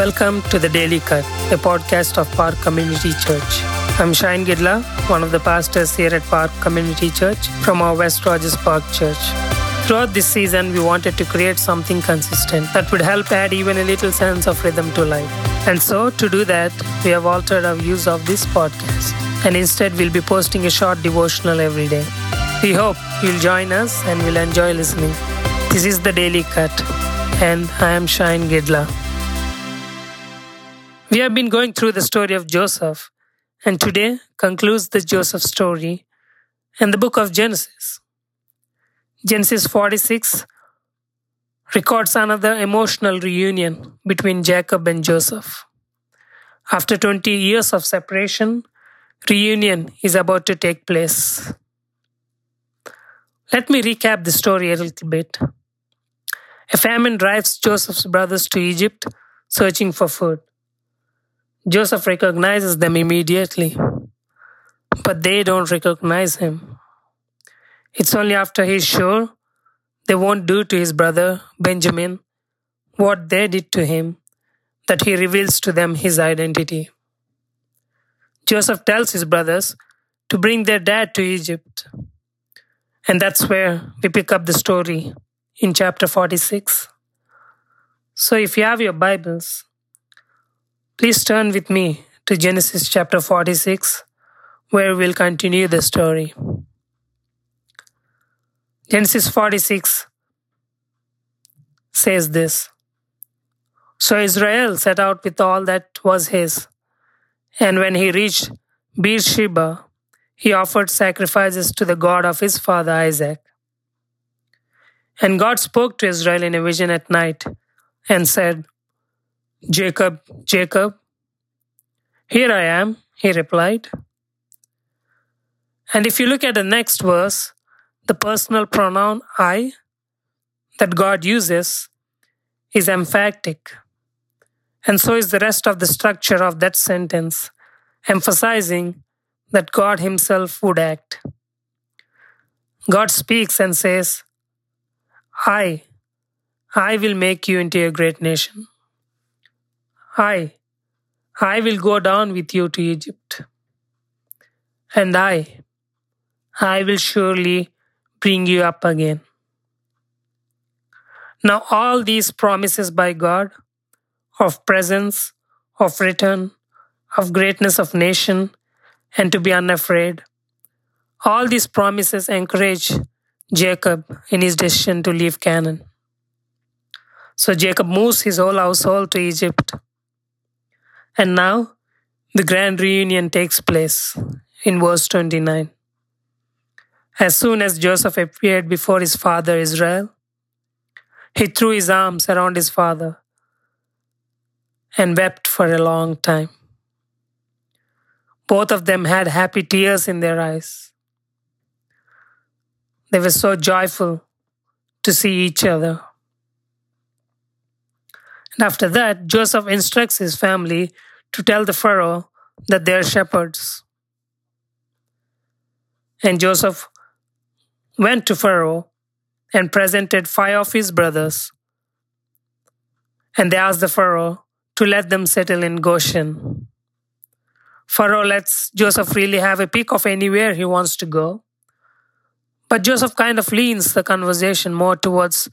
Welcome to the Daily Cut, a podcast of Park Community Church. I'm Shine Gidla, one of the pastors here at Park Community Church from our West Rogers Park Church. Throughout this season, we wanted to create something consistent that would help add even a little sense of rhythm to life. And so, to do that, we have altered our use of this podcast. And instead, we'll be posting a short devotional every day. We hope you'll join us and will enjoy listening. This is the Daily Cut, and I am Shine Gidla. We have been going through the story of Joseph, and today concludes the Joseph story and the book of Genesis. Genesis 46 records another emotional reunion between Jacob and Joseph. After 20 years of separation, reunion is about to take place. Let me recap the story a little bit. A famine drives Joseph's brothers to Egypt searching for food. Joseph recognizes them immediately, but they don't recognize him. It's only after he's sure they won't do to his brother Benjamin what they did to him that he reveals to them his identity. Joseph tells his brothers to bring their dad to Egypt. And that's where we pick up the story in chapter 46. So if you have your Bibles, Please turn with me to Genesis chapter 46, where we'll continue the story. Genesis 46 says this So Israel set out with all that was his, and when he reached Beersheba, he offered sacrifices to the God of his father Isaac. And God spoke to Israel in a vision at night and said, Jacob, Jacob. Here I am, he replied. And if you look at the next verse, the personal pronoun I that God uses is emphatic. And so is the rest of the structure of that sentence, emphasizing that God Himself would act. God speaks and says, I, I will make you into a great nation. I, I will go down with you to Egypt. And I, I will surely bring you up again. Now, all these promises by God of presence, of return, of greatness of nation, and to be unafraid, all these promises encourage Jacob in his decision to leave Canaan. So Jacob moves his whole household to Egypt and now the grand reunion takes place in verse 29. As soon as Joseph appeared before his father Israel, he threw his arms around his father and wept for a long time. Both of them had happy tears in their eyes. They were so joyful to see each other. After that, Joseph instructs his family to tell the Pharaoh that they are shepherds. And Joseph went to Pharaoh and presented five of his brothers. And they asked the Pharaoh to let them settle in Goshen. Pharaoh lets Joseph really have a pick of anywhere he wants to go. But Joseph kind of leans the conversation more towards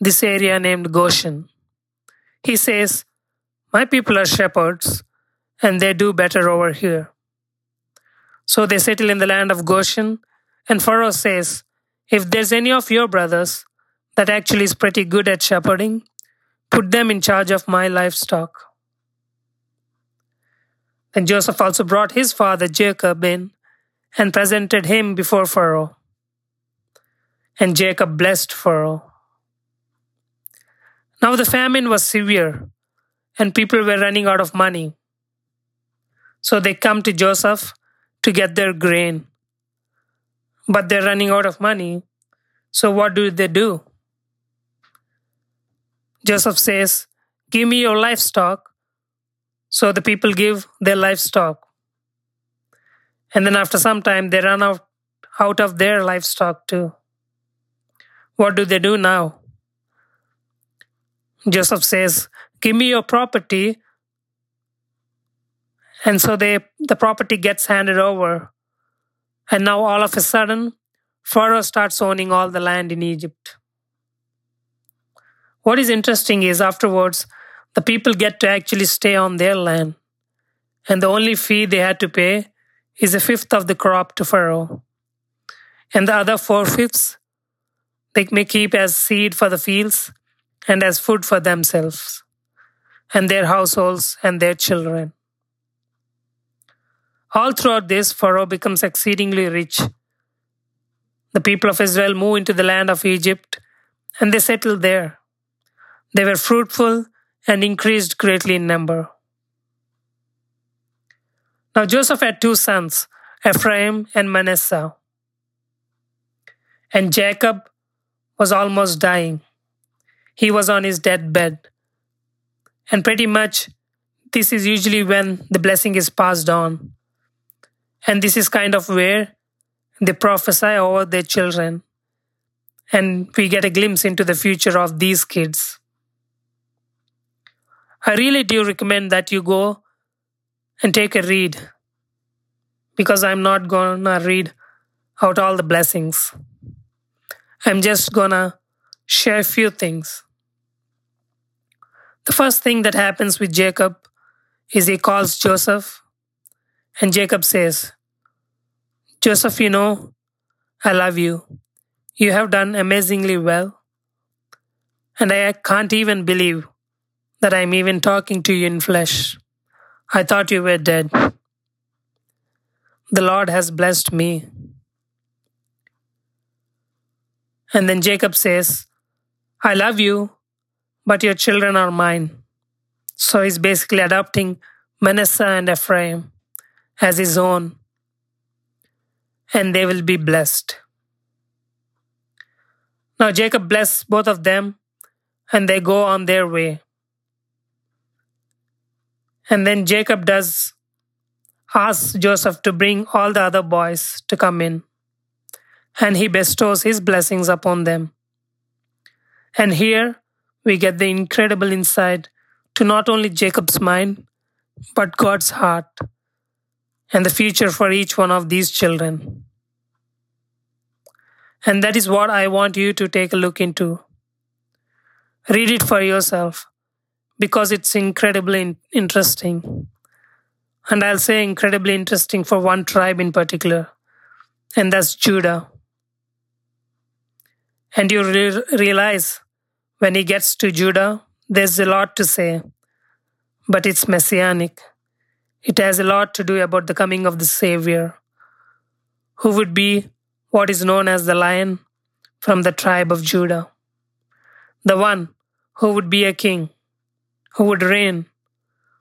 this area named Goshen. He says, My people are shepherds, and they do better over here. So they settle in the land of Goshen, and Pharaoh says, If there's any of your brothers that actually is pretty good at shepherding, put them in charge of my livestock. Then Joseph also brought his father Jacob in and presented him before Pharaoh. And Jacob blessed Pharaoh. Now the famine was severe, and people were running out of money. So they come to Joseph to get their grain. But they're running out of money. So what do they do? Joseph says, Give me your livestock. So the people give their livestock. And then after some time, they run out, out of their livestock too. What do they do now? Joseph says, Give me your property And so they, the property gets handed over. And now all of a sudden, Pharaoh starts owning all the land in Egypt. What is interesting is afterwards, the people get to actually stay on their land. And the only fee they had to pay is a fifth of the crop to Pharaoh. And the other four fifths they may keep as seed for the fields and as food for themselves and their households and their children. All throughout this, Pharaoh becomes exceedingly rich. The people of Israel move into the land of Egypt and they settle there. They were fruitful and increased greatly in number. Now Joseph had two sons, Ephraim and Manasseh. And Jacob was almost dying. He was on his deathbed. And pretty much, this is usually when the blessing is passed on. And this is kind of where they prophesy over their children. And we get a glimpse into the future of these kids. I really do recommend that you go and take a read because I'm not gonna read out all the blessings. I'm just gonna share a few things. The first thing that happens with Jacob is he calls Joseph, and Jacob says, Joseph, you know, I love you. You have done amazingly well. And I can't even believe that I'm even talking to you in flesh. I thought you were dead. The Lord has blessed me. And then Jacob says, I love you, but your children are mine. So he's basically adopting Manasseh and Ephraim as his own, and they will be blessed. Now Jacob blessed both of them, and they go on their way. And then Jacob does ask Joseph to bring all the other boys to come in, and he bestows his blessings upon them. And here we get the incredible insight to not only Jacob's mind, but God's heart and the future for each one of these children. And that is what I want you to take a look into. Read it for yourself because it's incredibly interesting. And I'll say incredibly interesting for one tribe in particular, and that's Judah. And you re- realize when he gets to Judah, there's a lot to say, but it's messianic. It has a lot to do about the coming of the Savior, who would be what is known as the Lion from the tribe of Judah, the one who would be a king, who would reign,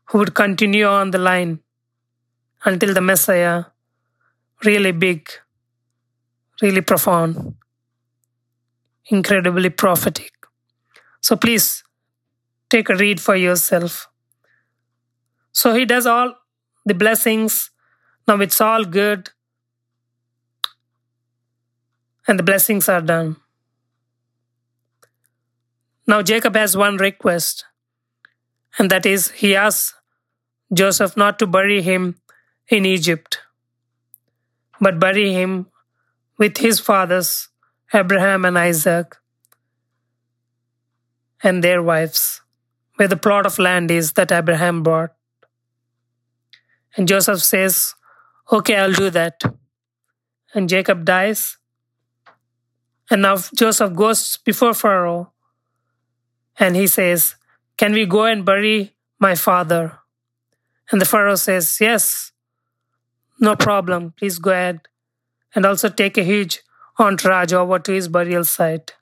who would continue on the line until the Messiah, really big, really profound, incredibly prophetic. So please take a read for yourself. So he does all the blessings. Now it's all good. And the blessings are done. Now Jacob has one request, and that is he asks Joseph not to bury him in Egypt, but bury him with his fathers, Abraham and Isaac, and their wives, where the plot of land is that Abraham bought. And Joseph says, Okay, I'll do that. And Jacob dies. And now Joseph goes before Pharaoh and he says, Can we go and bury my father? And the Pharaoh says, Yes, no problem, please go ahead. And also take a huge entourage over to his burial site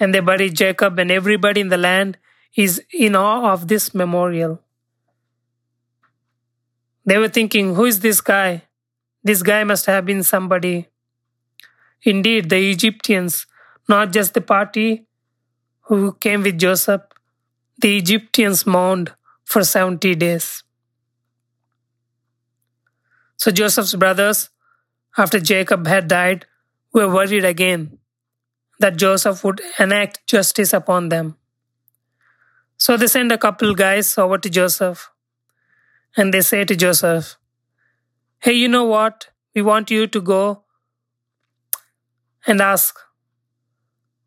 and they buried Jacob, and everybody in the land is in awe of this memorial. They were thinking, who is this guy? This guy must have been somebody. Indeed, the Egyptians, not just the party who came with Joseph, the Egyptians mourned for 70 days. So Joseph's brothers, after Jacob had died, were worried again that Joseph would enact justice upon them. So they send a couple guys over to Joseph And they say to Joseph, Hey, you know what? We want you to go and ask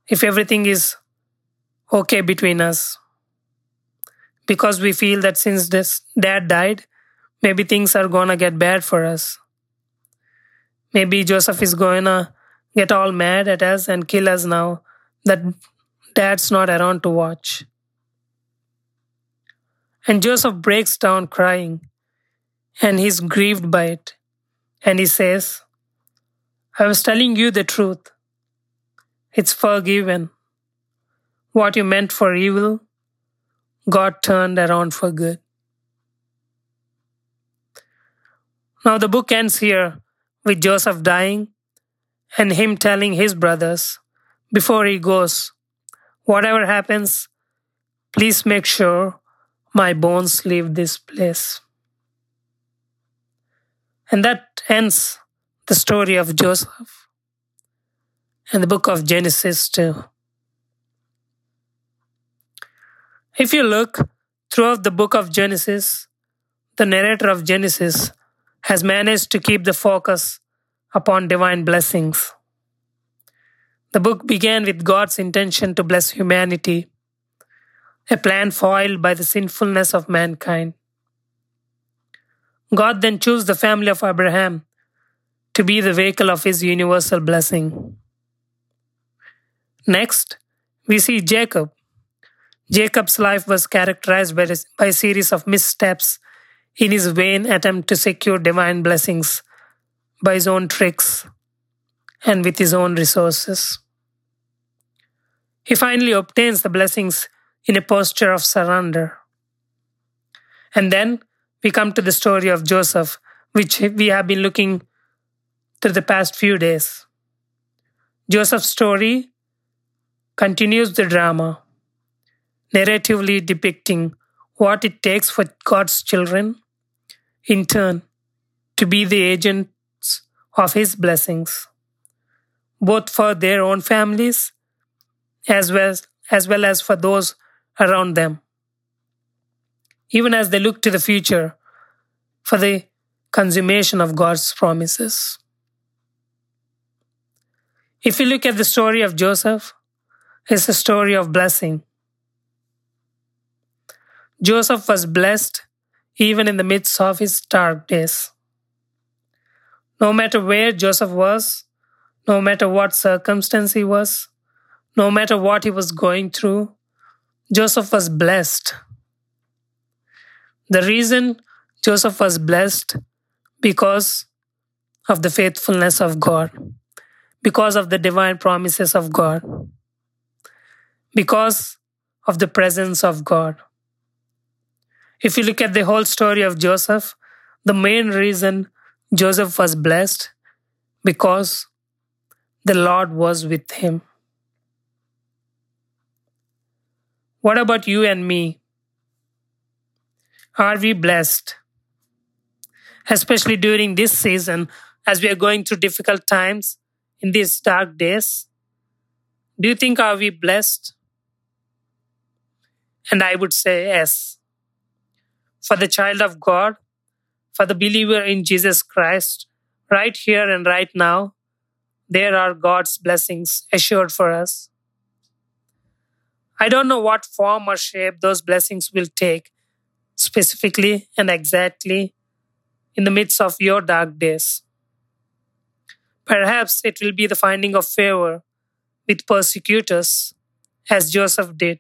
if everything is okay between us. Because we feel that since this dad died, maybe things are gonna get bad for us. Maybe Joseph is gonna get all mad at us and kill us now that dad's not around to watch. And Joseph breaks down crying and he's grieved by it. And he says, I was telling you the truth. It's forgiven. What you meant for evil, God turned around for good. Now the book ends here with Joseph dying and him telling his brothers before he goes, Whatever happens, please make sure my bones leave this place. And that ends the story of Joseph and the book of Genesis too. If you look throughout the book of Genesis, the narrator of Genesis has managed to keep the focus upon divine blessings. The book began with God's intention to bless humanity, a plan foiled by the sinfulness of mankind. God then chose the family of Abraham to be the vehicle of his universal blessing. Next, we see Jacob. Jacob's life was characterized by, a series of missteps in his vain attempt to secure divine blessings by his own tricks and with his own resources. He finally obtains the blessings in a posture of surrender. And then we come to the story of Joseph, which we have been looking through the past few days. Joseph's story continues the drama, narratively depicting what it takes for God's children, in turn, to be the agents of His blessings, both for their own families as well, as well as for those around them even as they look to the future for the consummation of God's promises. If you look at the story of Joseph, it's a story of blessing. Joseph was blessed even in the midst of his dark days. No matter where Joseph was, no matter what circumstance he was, no matter what he was going through, Joseph was blessed the reason Joseph was blessed because of the faithfulness of God, because of the divine promises of God, because of the presence of God. If you look at the whole story of Joseph, the main reason Joseph was blessed because the Lord was with him. What about you and me? Are we blessed? Especially during this season, as we are going through difficult times in these dark days. Do you think are we blessed? And I would say yes. For the child of God, for the believer in Jesus Christ, right here and right now, there are God's blessings assured for us. I don't know what form or shape those blessings will take, specifically and exactly in the midst of your dark days. Perhaps it will be the finding of favor with persecutors, as Joseph did.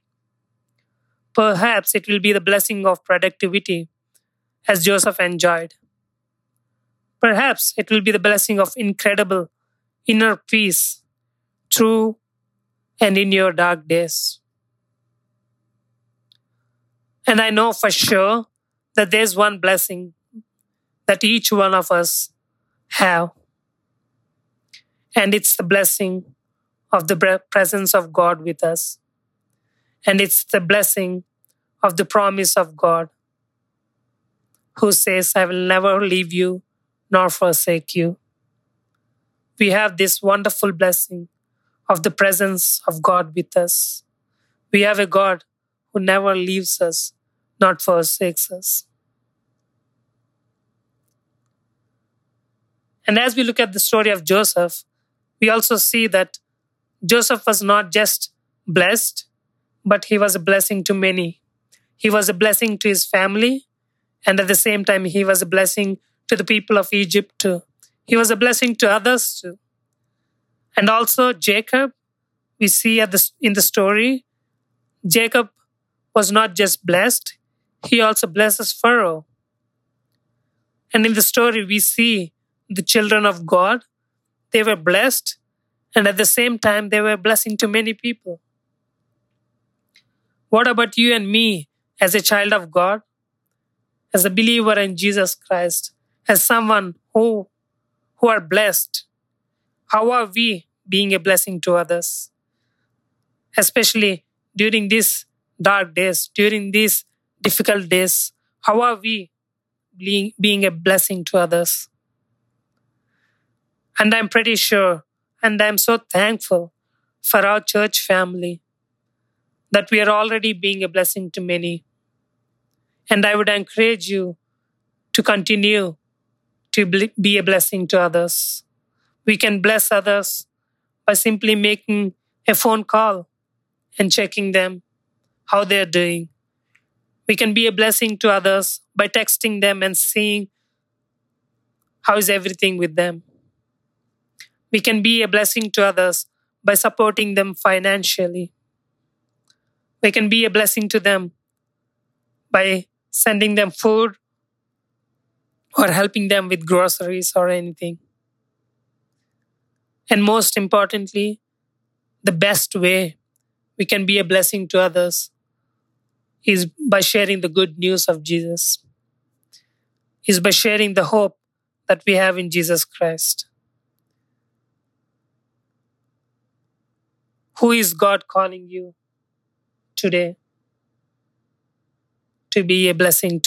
Perhaps it will be the blessing of productivity, as Joseph enjoyed. Perhaps it will be the blessing of incredible inner peace through and in your dark days. And I know for sure that there's one blessing that each one of us have. And it's the blessing of the presence of God with us. And it's the blessing of the promise of God, who says, I will never leave you nor forsake you. We have this wonderful blessing of the presence of God with us. We have a God who never leaves us, not forsakes us. And as we look at the story of Joseph, we also see that Joseph was not just blessed, but he was a blessing to many. He was a blessing to his family, and at the same time, he was a blessing to the people of Egypt too. He was a blessing to others too. And also, Jacob, we see at the, in the story, Jacob was not just blessed, he also blesses Pharaoh. And in the story, we see the children of God, they were blessed, and at the same time, they were a blessing to many people. What about you and me as a child of God, as a believer in Jesus Christ, as someone who, who are blessed? How are we being a blessing to others? Especially during these dark days, during these difficult days, how are we being, being a blessing to others? And I'm pretty sure, and I'm so thankful for our church family that we are already being a blessing to many. And I would encourage you to continue to be a blessing to others. We can bless others by simply making a phone call and checking them how they're doing. We can be a blessing to others by texting them and seeing how is everything with them. We can be a blessing to others by supporting them financially. We can be a blessing to them by sending them food or helping them with groceries or anything. And most importantly, the best way we can be a blessing to others is by sharing the good news of Jesus, is by sharing the hope that we have in Jesus Christ. Who is God calling you today to be a blessing?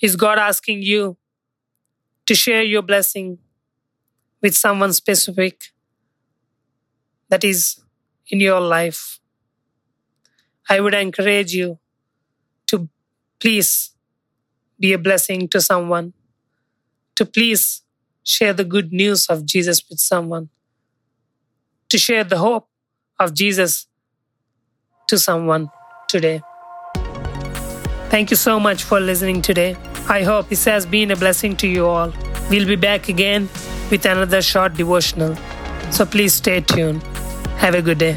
Is God asking you to share your blessing with someone specific that is in your life? I would encourage you to please be a blessing to someone, to please share the good news of Jesus with someone, to share the hope of Jesus to someone today. Thank you so much for listening today. I hope this has been a blessing to you all. We'll be back again with another short devotional. So please stay tuned. Have a good day.